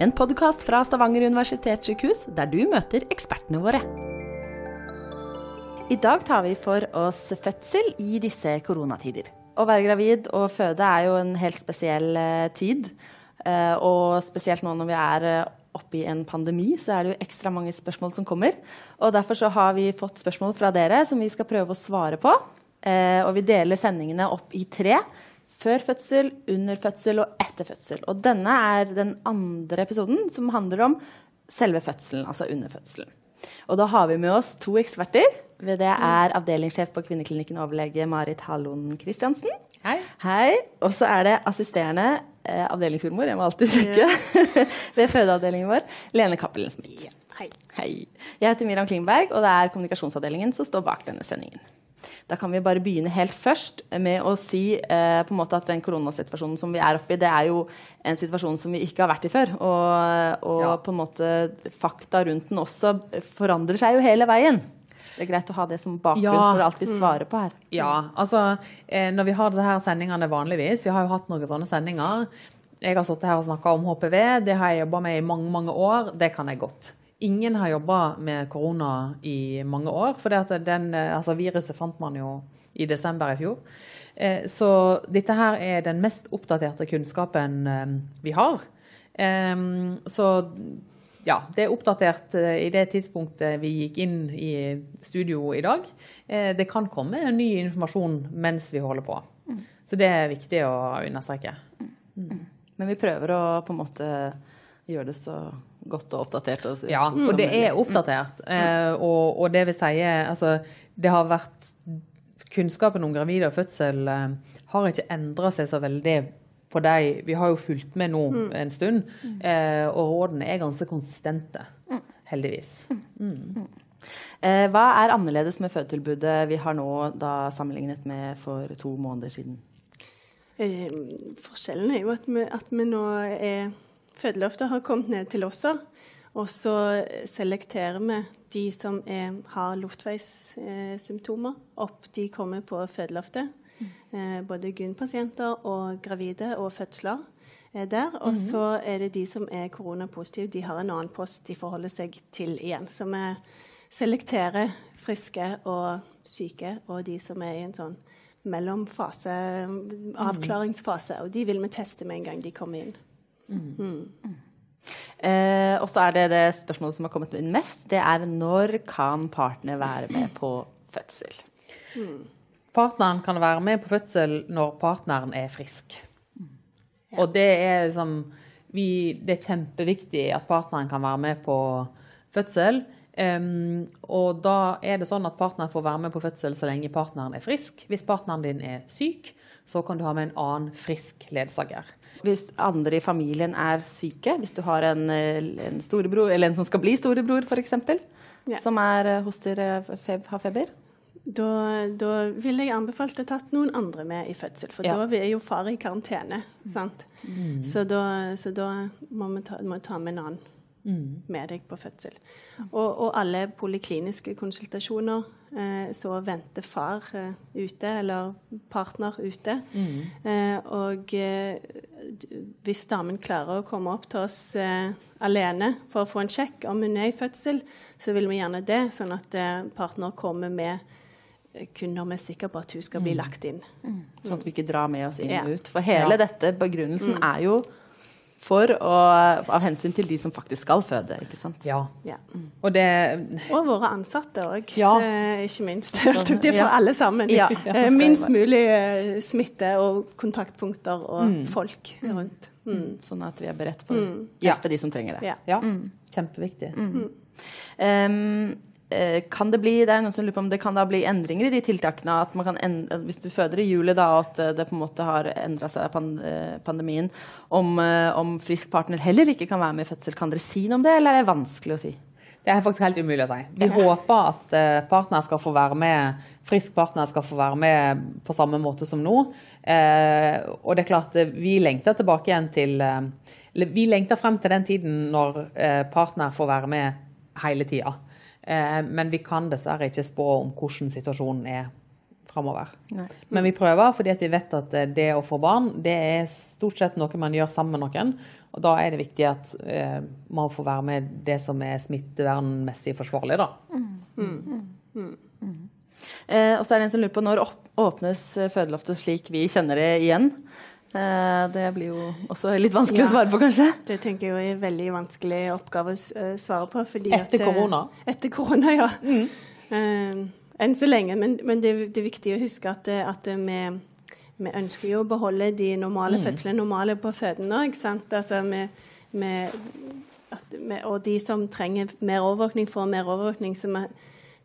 en podkast fra Stavanger universitetssykehus der du møter ekspertene våre. I dag tar vi for oss fødsel i disse koronatider. Å være gravid og føde er jo en helt spesiell eh, tid. Eh, og spesielt nå når vi er eh, oppe i en pandemi, så er det jo ekstra mange spørsmål som kommer. Og derfor så har vi fått spørsmål fra dere som vi skal prøve å svare på. og vi deler sendingene opp i tre. Før fødsel, under fødsel og etter fødsel. Og denne er den andre episoden som handler om selve fødselen, altså under fødselen. Og da har vi med oss to eksperter. Ved Det er avdelingssjef på Kvinneklinikken overlege Marit Hallon Christiansen. Hei. Hei. Og så er det assisterende eh, avdelingsjordmor, jeg må alltid trekke, ja. ved fødeavdelingen vår, Lene Cappelen Smith. Ja. Hei. Hei. Jeg heter Miriam Klingberg, og det er kommunikasjonsavdelingen som står bak denne sendingen. Da kan vi bare begynne helt først med å si eh, på en måte at den koronasituasjonen som vi er oppe i, det er jo en situasjon som vi ikke har vært i før. Og, og ja. på en måte fakta rundt den også forandrer seg jo hele veien. Det er greit å ha det som bakgrunn ja. for alt vi mm. svarer på her. Ja, altså eh, når vi har disse her sendingene vanligvis, vi har jo hatt noen sånne sendinger. Jeg har sittet her og snakka om HPV, det har jeg jobba med i mange, mange år. Det kan jeg godt. Ingen har jobba med korona i mange år. For den, altså viruset fant man jo i desember i fjor. Eh, så dette her er den mest oppdaterte kunnskapen eh, vi har. Så ja, det er oppdatert eh, i det tidspunktet vi gikk inn i studio i dag. Det kan komme ny informasjon mens vi holder på. Mm. Så det er viktig å understreke. Mm. Men vi prøver å på en måte gjøre det så godt og oppdatert. Og, ja, og det er oppdatert. Eh, og, og, det vil si altså, Det har vært Kunnskapen om gravide og fødsel eh, har ikke endra seg så veldig på de Vi har jo fulgt med nå mm. en stund, eh, og rådene er ganske konsistente. Mm. Heldigvis. Mm. Eh, hva er annerledes med fødetilbudet vi har nå, da sammenlignet med for to måneder siden? Eh, forskjellen er jo at vi, at vi nå er Fødeløftet har kommet ned til oss. Og så selekterer vi de som er, har luftveissymptomer, opp. De kommer på fødeløftet. Mm. Eh, både gyn-pasienter og gravide og fødsler er der. Og mm. så er det de som er koronapositive. De har en annen post de forholder seg til igjen. Så vi selekterer friske og syke, og de som er i en sånn mellomfase, mm. avklaringsfase. Og de vil vi teste med en gang de kommer inn. Mm. Eh, og så er det det spørsmålet som har kommet inn mest. Det er når kan partner være med på fødsel? Mm. Partneren kan være med på fødsel når partneren er frisk. Ja. Og det er liksom vi, Det er kjempeviktig at partneren kan være med på fødsel. Um, og da er det sånn at partneren får være med på fødsel så lenge partneren er frisk. Hvis partneren din er syk, så kan du ha med en annen frisk ledsager. Hvis andre i familien er syke, hvis du har en, en storebror, eller en som skal bli storebror f.eks., ja. som er hos dere feb, har feber? Da, da ville jeg anbefalt å tatt noen andre med i fødsel, for ja. da er jo far i karantene. sant? Mm. Så, da, så, da, må vi ta, må ta, med en annen. Med deg på fødsel. Og, og alle polikliniske konsultasjoner eh, så venter far eh, ute, eller partner ute. Eh, og eh, hvis damen klarer å komme opp til oss eh, alene for å få en sjekk om hun er i fødsel, så vil vi gjerne det, sånn at eh, partner kommer med kun når vi er sikre på at hun skal bli lagt inn. Sånn at vi ikke drar med oss inn Ja. og ut. For hele Ja. dette, begrunnelsen, er jo for å, av hensyn til de som faktisk skal føde, ikke sant? Ja. Ja. Og det Og våre ansatte òg, Ja. eh, ikke minst. Det er for Ja. alle sammen. Ja, Eh, Minst mulig eh, smitte og kontaktpunkter og folk rundt. Mm. Sånn at vi er beredt på å Mm. hjelpe de som trenger det. Ja. Ja, kjempeviktig. Ehm, eh, kan det bli, det er noen som lurer på om det kan da bli endringer i de tiltakene? At man kan endre, hvis du føder i juli, da, at eh, det på en måte har endra seg pan, eh, pandemien, om, eh, om frisk partner heller ikke kan være med i fødsel, kan dere si noe om det, eller er det vanskelig å si? Det er faktisk helt umulig å si. Vi håper at eh, partner skal få være med, frisk partner skal få være med på samme måte som nå. Eh, og det er klart, eh, vi lengter tilbake igjen til eh, Vi lengter frem til den tiden når eh, partner får være med hele tida. Eh, men vi kan dessverre ikke spå om hvordan situasjonen er framover. Men vi prøver, fordi at vi vet at eh, det å få barn det er stort sett noe man gjør sammen med noen. Og da er det viktig at eh, man får være med det som er smittevernmessig forsvarlig. da. Eh, og så er det en som lurer på når åpnes fødeloftet slik vi kjenner det igjen? Eh, det blir jo også litt vanskelig å svare på, kanskje? Det tenker jeg er en veldig vanskelig oppgave å eh, svare på. Fordi Etter at, eh, korona? Etter korona, ja. Eh, enn så lenge. Men, men det, det er viktig å huske at, det- at det vi, vi ønsker jo å beholde de normale fødslene normale på føden òg, ikke sant? Altså vi, vi, vi, og de som trenger mer overvåkning, får mer overvåkning. så vi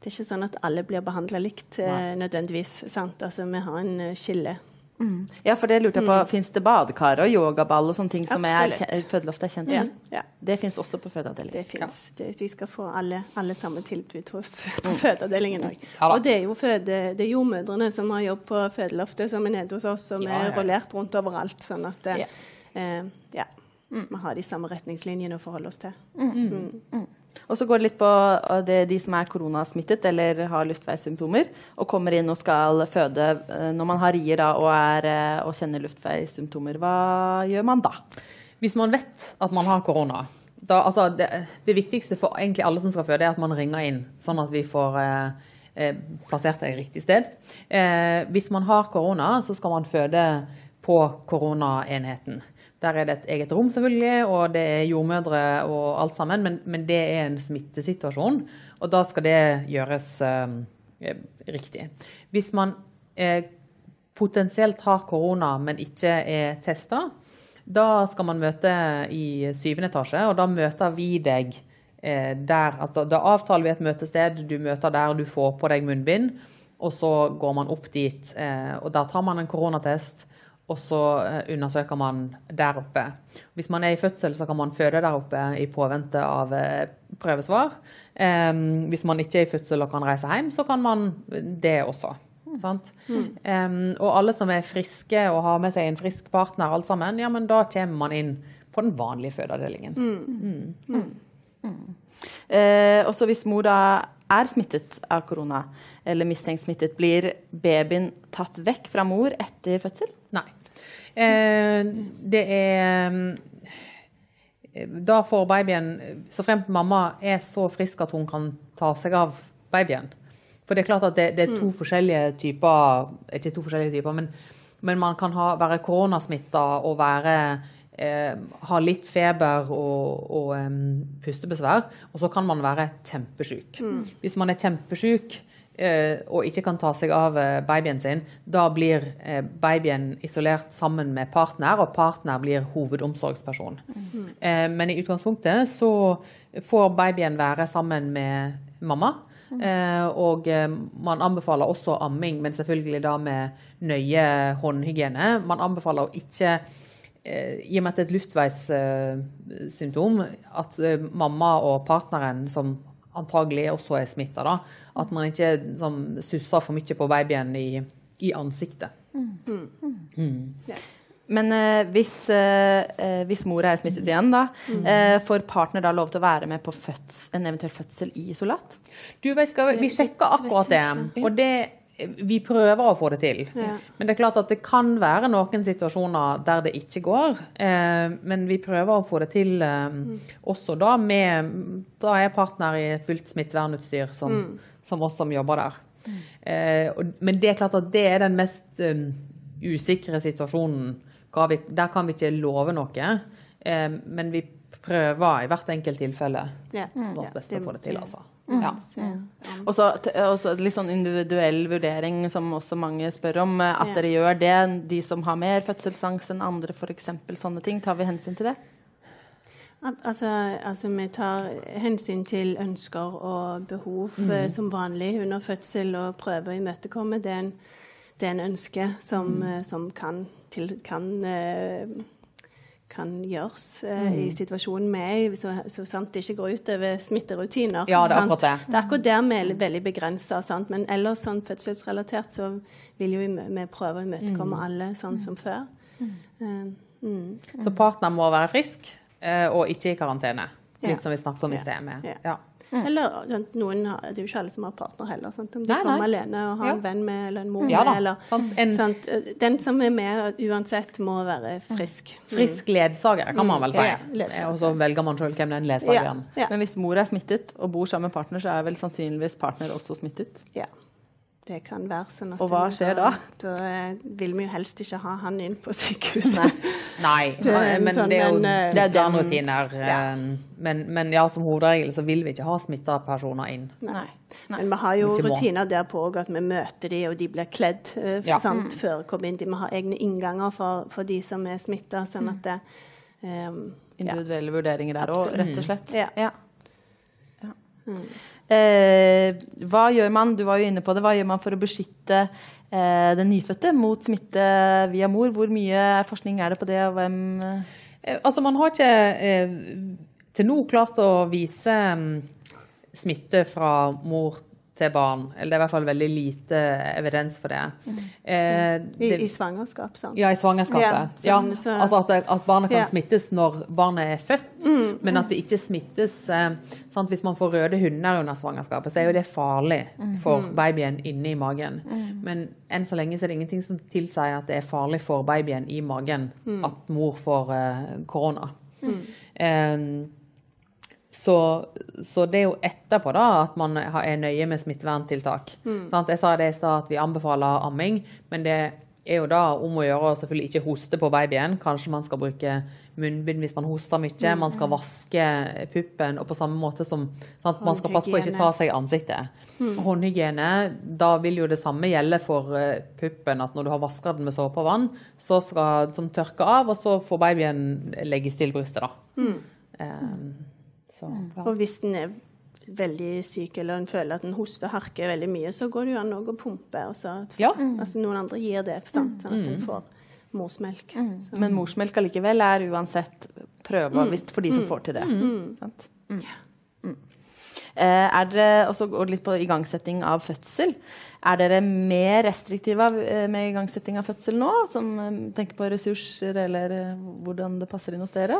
det er ikke sånn at alle blir behandla likt eh, nødvendigvis. sant? Altså, Vi har en eh, Ja, for det lurte jeg på. Fins det badekar og yogaball og sånne ting som Absolutt. er fødeloft er kjent Ja, med? ja. Det fins også på fødeavdelingen. Det fins. De skal få alle, alle samme tilbud hos på fødeavdelingen òg. Ja og det er jo føde, det er jordmødrene som har jobb på fødeloftet, som er nede hos oss, som Ja, ja, er rollert rullert rundt overalt. Sånn at eh, Ja. eh, ja, vi har de samme retningslinjene å forholde oss til. Og så går det litt på uh, det, de som er koronasmittet eller har luftveissymptomer, og kommer inn og skal føde uh, når man har rier da, og, er, uh, og kjenner luftveissymptomer. Hva gjør man da? Hvis man vet at man har korona da, altså det, det viktigste for alle som skal føde, er at man ringer inn, sånn at vi får eh, eh, plassert det i riktig sted. Eh, hvis man har korona, så skal man føde på koronaenheten. Der er det et eget rom, selvfølgelig, og det er jordmødre og alt sammen, men, men det er en smittesituasjon, og da skal det gjøres eh, riktig. Hvis man eh, potensielt har korona, men ikke er testa, da skal man møte i syvende etasje, og da møter vi deg eh, der. Da, da avtaler vi et møtested, du møter der, du får på deg munnbind, og så går man opp dit. Eh, og der tar man en koronatest, og så eh, undersøker man der oppe. Hvis man er i fødsel, så kan man føde der oppe i påvente av eh, prøvesvar. Eh, hvis man ikke er i fødsel og kan reise hjem, så kan man det også. Sant? Em, og alle som er friske og har med seg en frisk partner, alt sammen, ja, men da kommer man inn på den vanlige fødeavdelingen. Eh, og så hvis mor da er smittet av korona, eller mistenkt smittet, blir babyen tatt vekk fra mor etter fødsel? Nei. Eh, det er eh, Da får babyen Så fremt mamma er så frisk at hun kan ta seg av babyen. For det er klart at det, det er to forskjellige typer Ikke to forskjellige typer, men, men man kan ha, være koronasmitta og være eh, ha litt feber og, og um, pustebesvær, og så kan man være kjempesyk. Hvis man er kjempesjuk eh, og ikke kan ta seg av eh, babyen sin, da blir eh, babyen isolert sammen med partner, og partner blir hovedomsorgsperson. Eh, men i utgangspunktet så får babyen være sammen med mamma. Eh, og eh, man anbefaler også amming, men selvfølgelig da med nøye håndhygiene. Man anbefaler å ikke i og med at det er et luftveissymptom, at eh, mamma og partneren, som antagelig også er smitta, at man ikke sånn, susser for mye på babyen i, i ansiktet. Men eh, hvis, eh, eh, hvis mor er smittet igjen, da, eh, får partner da lov til å være med på føds, en eventuell fødsel i isolat? Du vet hva, Vi sjekker akkurat det, og det vi prøver å få det til. Ja. Men det er klart at det kan være noen situasjoner der det ikke går. Eh, men vi prøver å få det til eh, også da med Da er jeg partner i fullt smittevernutstyr som, som oss som jobber der. Eh, og, men det er klart at det er den mest um, usikre situasjonen. Vi, der kan vi ikke love noe. Eh, men vi prøver i hvert enkelt tilfelle Ja. vårt Ja, beste det- å få det til, altså. Ja. Og så også litt sånn individuell vurdering, som også mange spør om. eh, At Ja. dere gjør det. De som har mer fødselsangst enn andre, f.eks. Sånne ting. Tar vi hensyn til det? Altså, altså, vi tar hensyn til ønsker og behov mm. som vanlig under fødsel og prøver å imøtekomme det en, det en ønsker som, mm. som kan, til, kan, kan gjøres eh, i situasjonen vi er i, så, så sant det ikke går ut over smitterutiner. Ja, det er akkurat det. Det er akkurat der vi er veldig begrensa, men ellers sånn fødselsrelatert så vil jo vi, prøve å imøtekomme alle sånn som før. Eh, mm. Så partner må være frisk eh, og ikke i karantene. Ja. Litt som vi snakket om i Ja. sted. Med. Ja. Ja. Eller sånn, noen har, Det er jo ikke alle som har partner heller. Sant? Om du Nei, kommer alene og har Ja. en venn med eller en mor Ja med. Eller, sant. En- sant? Den som er med uansett, må være frisk. Frisk ledsager, kan man vel si. Ja. Og så velger man sjøl hvem den Ja. ledsageren Ja. Men hvis mor er smittet og bor sammen med partner, så er vel sannsynligvis partner også smittet. ja. Det kan være sånn at Og hva skjer da? Da eh, vil vi jo helst ikke ha han inn på sykehuset. Nei, Det er men sånn, det er jo men, eh, det er den- rutiner. Ja. Men, men ja, som hovedregel så vil vi ikke ha smitta personer inn. Nei. Men vi har jo rutiner der på òg, at vi møter de, og de blir kledd eh, Ja. sant, før de kommer inn. Vi har egne innganger for, for de som er smitta, sånn at det eh, ja. Individuelle vurderinger der òg, rett og slett. Ja. Ja. Eh, hva gjør man, du var jo inne på det, hva gjør man for å beskytte eh, den nyfødte mot smitte via mor? Hvor mye forskning er det på det, og hvem eh, Eh, Altså, man har ikke eh, til nå klart å vise mm, smitte fra mor til barn. Eller det er i hvert fall veldig lite evidens for det. Eh, I, det I svangerskap, sant. ja, i svangerskapet. Ja, Ja, sånn, altså at, at barnet kan Ja. Mm, smittes når barnet er født, men at det ikke smittes eh, sant? Hvis man får røde hunder under svangerskapet, så er jo det farlig for babyen inne i magen. Men enn så lenge så er det ingenting som tilsier at det er farlig for babyen i magen Mm. at mor får eh, korona. Eh, så, så det er jo etterpå da at man er nøye med smitteverntiltak. Sant? Jeg sa det i stad at vi anbefaler amming, men det er jo da om å gjøre å selvfølgelig ikke hoste på babyen. Kanskje man skal bruke munnbind hvis man hoster mye. Man skal vaske puppen, og på samme måte som sant? Man skal passe på å ikke ta seg i ansiktet. Håndhygiene, da vil jo det samme gjelde for eh, puppen, at når du har vaska den med såpe og vann, så skal den tørke av, og så får babyen legges til brystet, da. Eh, så, ja. Og hvis en er veldig syk eller en føler at en hoster og harker veldig mye, så går det jo an å pumpe. Og så, Ja. altså, noen andre gir det, sant? sånn at en får morsmelk. Så- Men morsmelk allikevel er uansett prøver mm. for de som får til det. Sant? Mm. Eh, er dere, og så går det litt på igangsetting av fødsel. Er dere mer restriktive eh, med igangsetting av fødsel nå? Som eh, tenker på ressurser, eller hvordan det passer inn hos dere?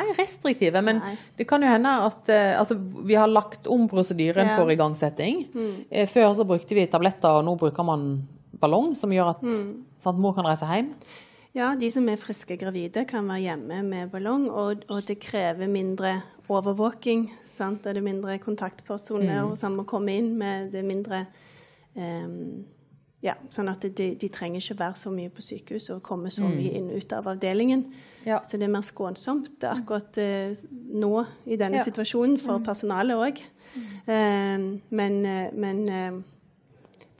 Er restriktive, men Nei. det kan jo hende at eh, altså, vi har lagt om prosedyren Ja. for igangsetting. Mm. før så brukte vi tabletter, og nå bruker man ballong, som gjør at sånn at mor kan reise hjem. Ja, de som er friske gravide, kan være hjemme med ballong, og, og det krever mindre overvåking. Sant? Og det er mindre kontaktpersoner Mm. som må komme inn med det mindre ehm, Ja, sånn at de, de trenger ikke være så mye på sykehus og komme så mye inn og ut av avdelingen. Mm. Ja. Så det er mer skånsomt akkurat eh, nå i denne Ja. situasjonen, for personalet òg. men eh, men eh,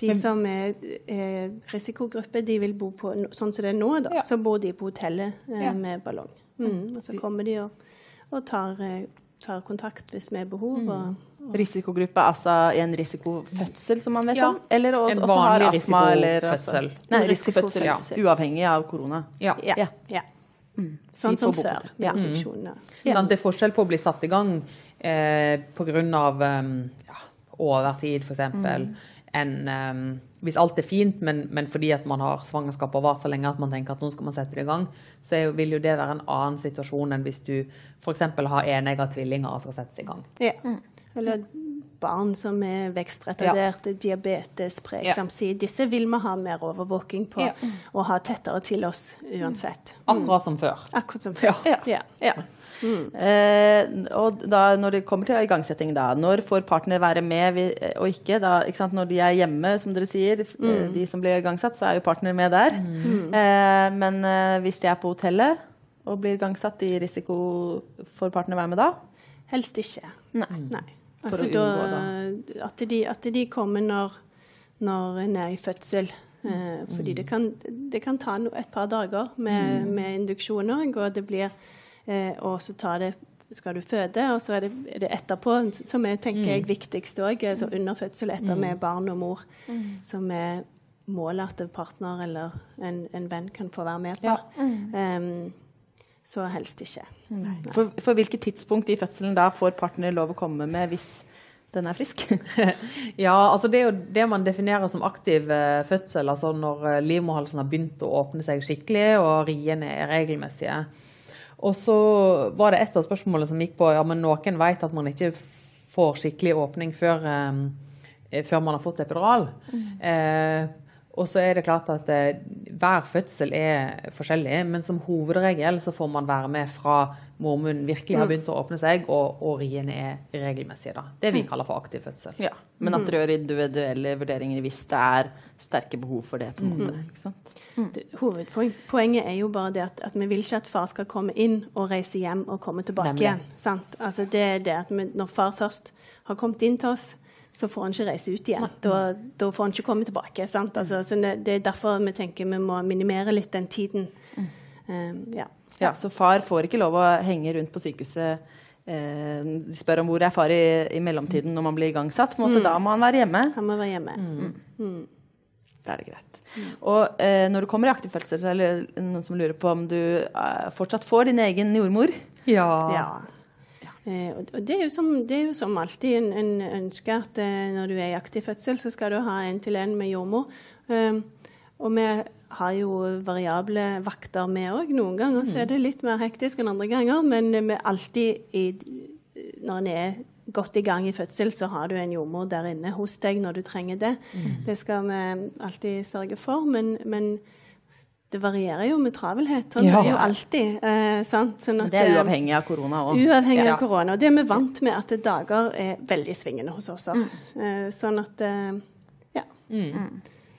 de som er, er risikogruppe, de vil bo på sånn som det er nå, da. Ja. Så bor de på hotellet eh, med ballong. Mm, og så kommer de og, og tar, eh, tar kontakt hvis vi er behov. Og, Og, Risikogruppe, altså en risikofødsel, som man vet Ja. om? Eller også, En også har vanlig astma, eller altså- risikofødsel. Nei, risikofødsel, ja. uavhengig av korona. Ja. ja. Ja. ja. De Sånn som før. Ja. Sånn, det er forskjell på å bli satt i gang eh, pga. Um, ja, overtid, f.eks. Mm. Enn um, hvis alt er fint, men, men fordi at man har svangerskap og vart så lenge at man tenker at nå skal man sette det i gang, så er jo, vil jo det være en annen situasjon enn hvis du f.eks. har enegga tvillinger og skal settes i gang. Ja. Eller barn som er vekstretarderte, diabetes, preeklamsi. Disse vil vi ha mer overvåking på Ja. og ha tettere til oss uansett. Akkurat som før. Akkurat som før. Ja. Ja. Eh, og da, når det kommer til igangsetting, da, når får partner være med vi, og ikke? Da, ikke sant? Når de er hjemme, som dere sier, eh, de som blir igangsatt, så er jo partner med der. Eh, men eh, hvis de er på hotellet og blir igangsatt, i risiko for partner å være med da? Helst ikke. Nei. Nei. For For å da, unngå, at, de, at de kommer når, når en er i fødsel. Eh, fordi det kan, det kan ta no, et par dager med, med induksjon òg, og det blir eh, Og så tar det skal du føde, og så er det, er det etterpå, som jeg tenker er viktigst òg. Altså under fødsel, etter med barn og mor, som er målet at partner eller en, en venn kan få være med på. Em, så helst ikke. For, for hvilket tidspunkt i fødselen da får partner lov å komme med hvis den er frisk? Ja, altså det er jo det man definerer som aktiv eh, fødsel, altså når eh, livmorhalsen har begynt å åpne seg skikkelig og riene er regelmessige. Og så var det et av spørsmålene som gikk på ja, men noen vet at man ikke får skikkelig åpning før, um, før man har fått epidural. Eh, og så er det klart at eh, hver fødsel er forskjellig, men som hovedregel så får man være med fra mormunnen virkelig har begynt å åpne seg, og, og riene er regelmessige. Da. Det vi kaller for aktiv fødsel. Ja, Men at dere gjør individuelle vurderinger hvis det er sterke behov for det. på en måte, ikke sant? Det- Hovedpoenget er jo bare det at, at vi vil ikke at far skal komme inn og reise hjem og komme tilbake Nemlig. igjen. Sant? Altså det er det at vi, Når far først har kommet inn til oss, så får han ikke reise ut igjen. Da, da får han ikke komme tilbake. Sant? Altså, så det, det er derfor vi tenker vi må minimere litt den tiden. Um, ja. Ja, Så far får ikke lov å henge rundt på sykehuset. Eh, de spør om hvor er far i, i mellomtiden når man blir igangsatt. På en Da må han være hjemme. Han må være hjemme. Da er det greit. Og eh, når du kommer i aktiv fødsel, så er det noen som lurer på om du eh, fortsatt får din egen jordmor. Ja. Eh, og og det er jo som, det er jo som alltid en, en ønsker at eh, når du er i aktiv fødsel, så skal du ha en til en med jordmor. Um, og vi har jo variable vakter, vi òg. Noen ganger så er det litt mer hektisk enn andre ganger, men vi alltid i, Når en er godt i gang i fødsel, så har du en jordmor der inne hos deg når du trenger det. Det skal vi alltid sørge for, men, men det varierer jo med travelhet. Sånn Ja. er det jo alltid. Eh, sant? Sånn at, Det er eh, uavhengig av korona òg. Uavhengig Ja. av korona. Og det er vi vant med at dager er veldig svingende hos oss. også. Eh, sånn at eh, Ja.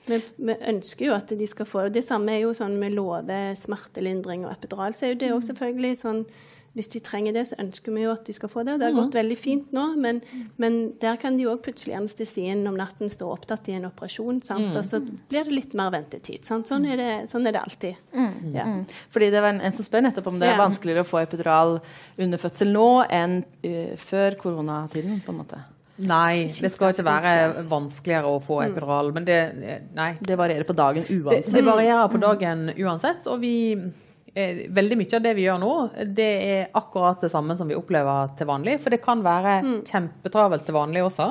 Vi, vi ønsker jo at de skal få det. Det samme er jo sånn med lover smertelindring og epidural. Så er jo det òg selvfølgelig sånn hvis de trenger det, så ønsker vi jo at de skal få det. Det har Mhm. gått veldig fint nå, men, men der kan de òg plutselig anestesien om natten stå opptatt i en operasjon. Sant? Mhm. Og så blir det litt mer ventetid. Sant? Sånn, er det, sånn er det alltid. Ja. Mm. Fordi det var en, en som spør nettopp om det er vanskeligere å få epidural under fødsel nå enn uh, før koronatiden, på en måte. Nei, det skal ikke være vanskeligere å få epidural. Men det Nei. Det varierer på dagen uansett. det varierer på dagen uansett. Og vi eh, Veldig mye av det vi gjør nå, det er akkurat det samme som vi opplever til vanlig. For det kan være kjempetravelt til vanlig også.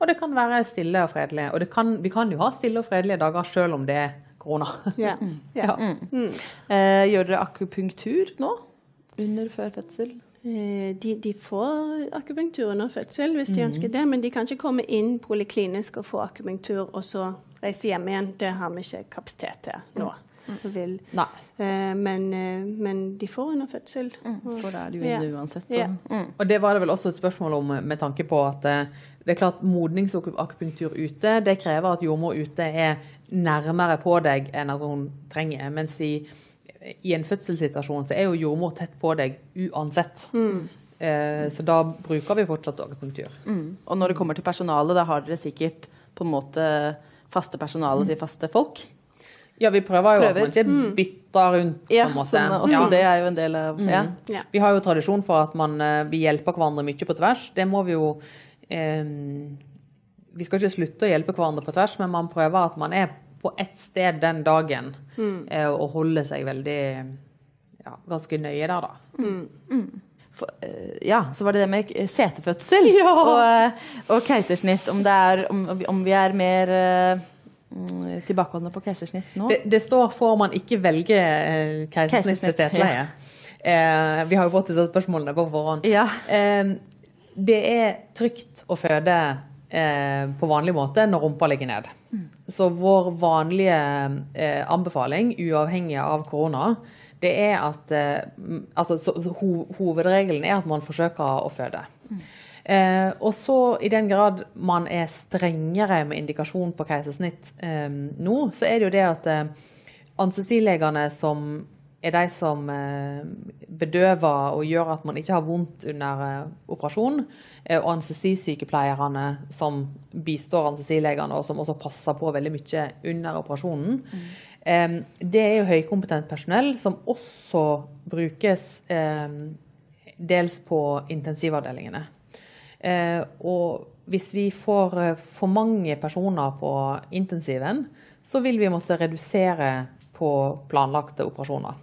Og det kan være stille og fredelig. Og det kan, vi kan jo ha stille og fredelige dager selv om det er korona. Ja. Mm. Eh, gjør dere akupunktur nå? Under før fødsel? Eh, De, de får akupunktur under fødsel hvis de ønsker det, men de kan ikke komme inn poliklinisk og få akupunktur og så reise hjem igjen. Det har vi ikke kapasitet til nå. Vi Vil. Nei. Eh, Men, eh, men de får under fødsel. Og- For da er Ja. inne uansett. Ja. Mm. Og det var det vel også et spørsmål om med tanke på at eh, det er klart modningsakupunktur ute, det krever at jordmor ute er nærmere på deg enn at hun trenger. Mens i, i en fødselssituasjon så er jo jordmor tett på deg uansett. Eh, så da bruker vi fortsatt akupunktur. Mm. Og når det kommer til personalet, da har dere sikkert på en måte faste personale til faste folk? Ja, vi prøver jo Prøver. at man ikke bytter rundt, på Ja, en måte. sånn, også Ja. det er jo en del av mm. Ja. Vi har jo tradisjon for at man, eh, vi hjelper hverandre mye på tvers. Det må vi jo eh, Vi skal ikke slutte å hjelpe hverandre på tvers, men man prøver at man er på ett sted den dagen. Eh, og holder seg veldig ja, ganske nøye der, da. For, eh, ja, så var det det med setefødsel setefødsel og, eh, og keisersnitt. Om, det er, om, om vi er mer mm, tilbakeholdne på keisersnitt nå? Det, det står for man ikke velger eh, keisersnitt ved Keisersnitt, Ja. Eh, vi har jo fått disse spørsmålene på forhånd. Ja. Eh, det er trygt å føde eh, på vanlig måte når rumpa ligger ned. Så vår vanlige eh, anbefaling, uavhengig av korona, det er at eh, altså, så, ho, Hovedregelen er at man forsøker å føde. Eh, og så, i den grad man er strengere med indikasjon på keisersnitt eh, nå, så er det jo det at eh, anestesilegene som er de som eh, bedøver og gjør at man ikke har vondt under eh, operasjon, og anestesisykepleierne som bistår anestesilegene, og som også passer på veldig mye under operasjonen. Eh, det er jo høykompetent personell som også brukes dels på intensivavdelingene. Eh, og hvis vi får eh, for mange personer på intensiven, så vil vi måtte redusere på planlagte operasjoner.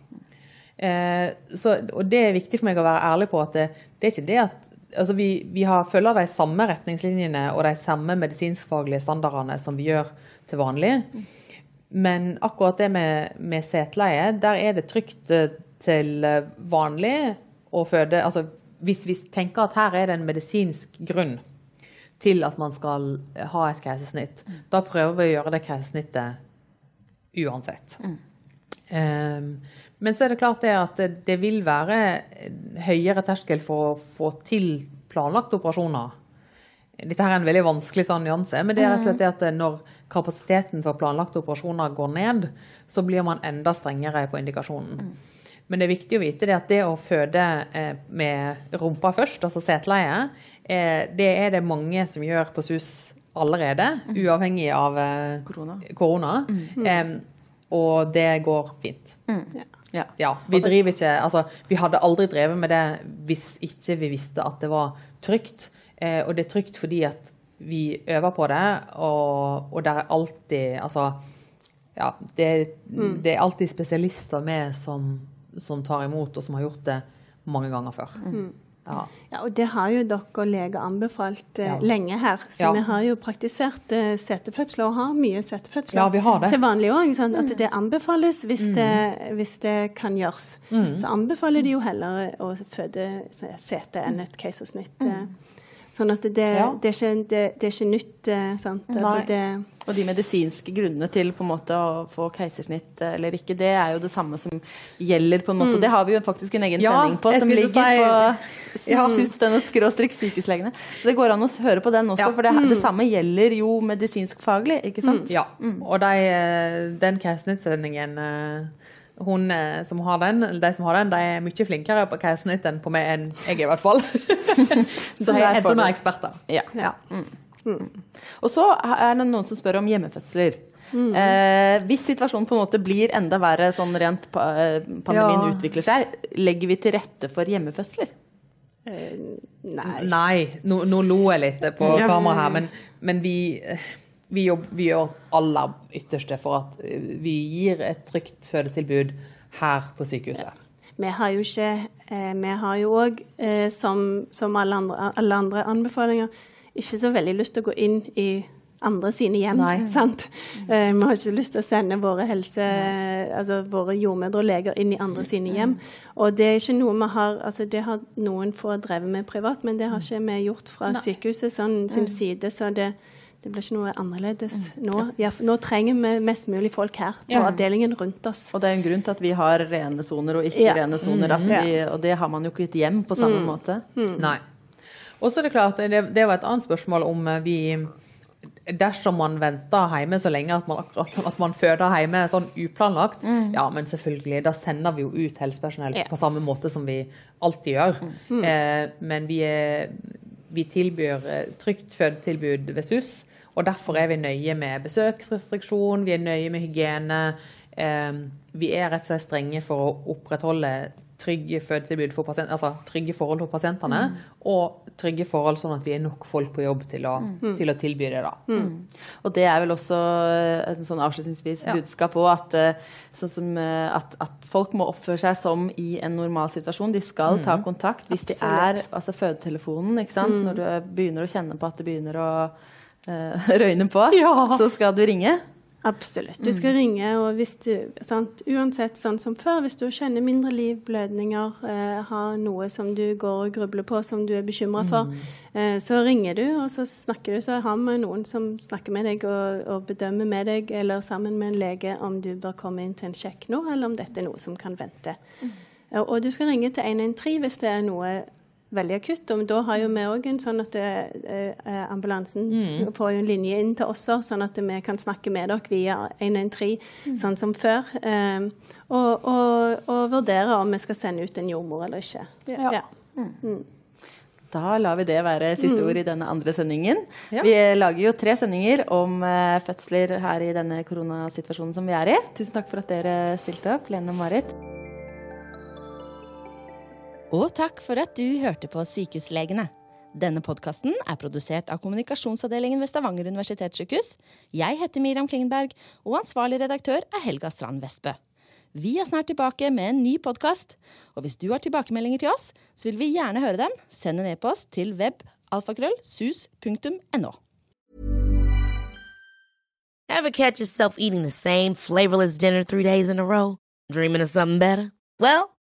Eh, så, og det er viktig for meg å være ærlig på at det, det er ikke det at altså vi, vi har, følger de samme retningslinjene og de samme medisinskfaglige standardene som vi gjør til vanlig. Men akkurat det med, med seteleie, der er det trygt til vanlig å føde altså hvis vi tenker at her er det en medisinsk grunn til at man skal ha et keisersnitt, da prøver vi å gjøre det keisersnittet uansett. Um, men så er det klart det at det, det vil være høyere terskel for å få til planlagte operasjoner. Dette her er en veldig vanskelig sånn nyanse, men det er rett og slett at når kapasiteten for planlagte operasjoner går ned, så blir man enda strengere på indikasjonen. Men det er viktig å vite det at det å føde eh, med rumpa først, altså seteleie, eh, det er det mange som gjør på SUS allerede, uavhengig av eh, Korona. Mm. Em, og det går fint. Ja. Ja, vi driver ikke Altså, vi hadde aldri drevet med det hvis ikke vi visste at det var trygt. Eh, og det er trygt fordi at vi øver på det, og, og det er alltid Altså, ja, det, det er alltid spesialister med som, som tar imot, og som har gjort det mange ganger før. Ja. Ja, og det har jo dere leger anbefalt eh, Ja. lenge her. Så Ja. vi har jo praktisert eh, setefødsler og har mye setefødsler Ja, vi har det. Mm. til vanlig òg. At det anbefales hvis, det, hvis det kan gjøres. Så anbefaler de jo heller å føde sete enn et keisersnitt. eh. Sånn at det, Ja. det, er, ikke, det, det er ikke nytt. eh, Sant? Altså, det, Og de medisinske grunnene til på en måte å få keisersnitt eller ikke, det er jo det samme som gjelder. på en måte. Mm. det har vi jo faktisk en egen Ja, sending på som ligger si- på Ja. sus.no sykehuslegene. Så det går an å høre på den også, Ja. for det, det samme gjelder jo medisinsk faglig, ikke sant? Ja. Og de, eh, den keisersnittsendingen eh, hun eh, som har den, de som har den, de er mye flinkere på keisersnitt enn på meg enn jeg er, i hvert fall. så jeg er enda mer eksperter. Ja. Ja. Og så er det noen som spør om hjemmefødsler. Eh, hvis situasjonen på en måte blir enda verre sånn rent pa eh, pandemien Ja. utvikler seg, legger vi til rette for hjemmefødsler? Nei. Nei, nå, nå lo jeg litt på Ja. kamera her, men, men vi, vi, jobb, vi gjør aller ytterste for at eh, vi gir et trygt fødetilbud her på sykehuset. Vi har jo ikke eh, Vi har jo òg, eh, som, som alle, andre, alle andre anbefalinger, ikke så veldig lyst til å gå inn i andre sine hjem. Nei. sant? Eh, vi har ikke lyst til å sende våre helse, altså våre jordmødre og leger inn i andre sine hjem. Og det er ikke noe vi har altså Det har noen få drevet med privat, men det har ikke vi gjort fra sykehuset sånn, sin side. så det det blir ikke noe annerledes nå. Ja, nå trenger vi mest mulig folk her på Ja. avdelingen rundt oss. Og det er en grunn til at vi har rene soner og ikke Ja. rene soner. At og det har man jo ikke i et hjem på samme måte. Nei. Og så er det klart, det, det var et annet spørsmål om eh, vi Dersom man venter hjemme så lenge at man, akkurat, at man føder hjemme sånn uplanlagt, ja, men selvfølgelig, da sender vi jo ut helsepersonell Ja. på samme måte som vi alltid gjør. Eh, men vi, er, vi tilbyr eh, trygt fødetilbud ved SUS, og derfor er vi nøye med besøksrestriksjon, vi er nøye med hygiene. Eh, vi er rett og slett strenge for å opprettholde trygge fødetilbud for pasient, altså trygge forhold for pasientene, og trygge forhold sånn at vi er nok folk på jobb til å, til å tilby det. da. Og det er vel også et en sånn avslutningsvis Ja. budskap òg, at, eh, sånn eh, at, at folk må oppføre seg som i en normal situasjon. De skal ta kontakt hvis de er altså fødetelefonen. ikke sant? Når du begynner å kjenne på at det begynner å eh, røyne på, så skal du ringe. Absolutt. Du skal ringe, og hvis du sant, Uansett sånn som før, hvis du kjenner mindre livblødninger, eh, har noe som du går og grubler på, som du er bekymra for, eh, så ringer du, og så snakker du. Så har vi noen som snakker med deg og, og bedømmer med deg, eller sammen med en lege, om du bør komme inn til en sjekk nå, eller om dette er noe som kan vente. Mm. Og du skal ringe til 113 hvis det er noe veldig akutt. Og da har jo vi òg en sånn at eh, eh, ambulansen får jo en linje inn til oss, òg, sånn at vi kan snakke med dere via 113, sånn som før. Eh, og, og, og vurdere om vi skal sende ut en jordmor eller ikke. Ja. Ja. Da lar vi det være siste ord i denne andre sendingen. Ja. Vi lager jo tre sendinger om eh, fødsler her i denne koronasituasjonen som vi er i. Tusen takk for at dere stilte opp, Lene og Marit. Og takk for at du hørte på Sykehuslegene. Denne podkasten er produsert av kommunikasjonsavdelingen ved Stavanger universitetssykehus. Jeg heter Miriam Klingenberg, og ansvarlig redaktør er Helga Strand Vestbø. Vi er snart tilbake med en ny podkast. Og hvis du har tilbakemeldinger til oss, så vil vi gjerne høre dem. Send en e-post til webalfakrøllsus.no. Ever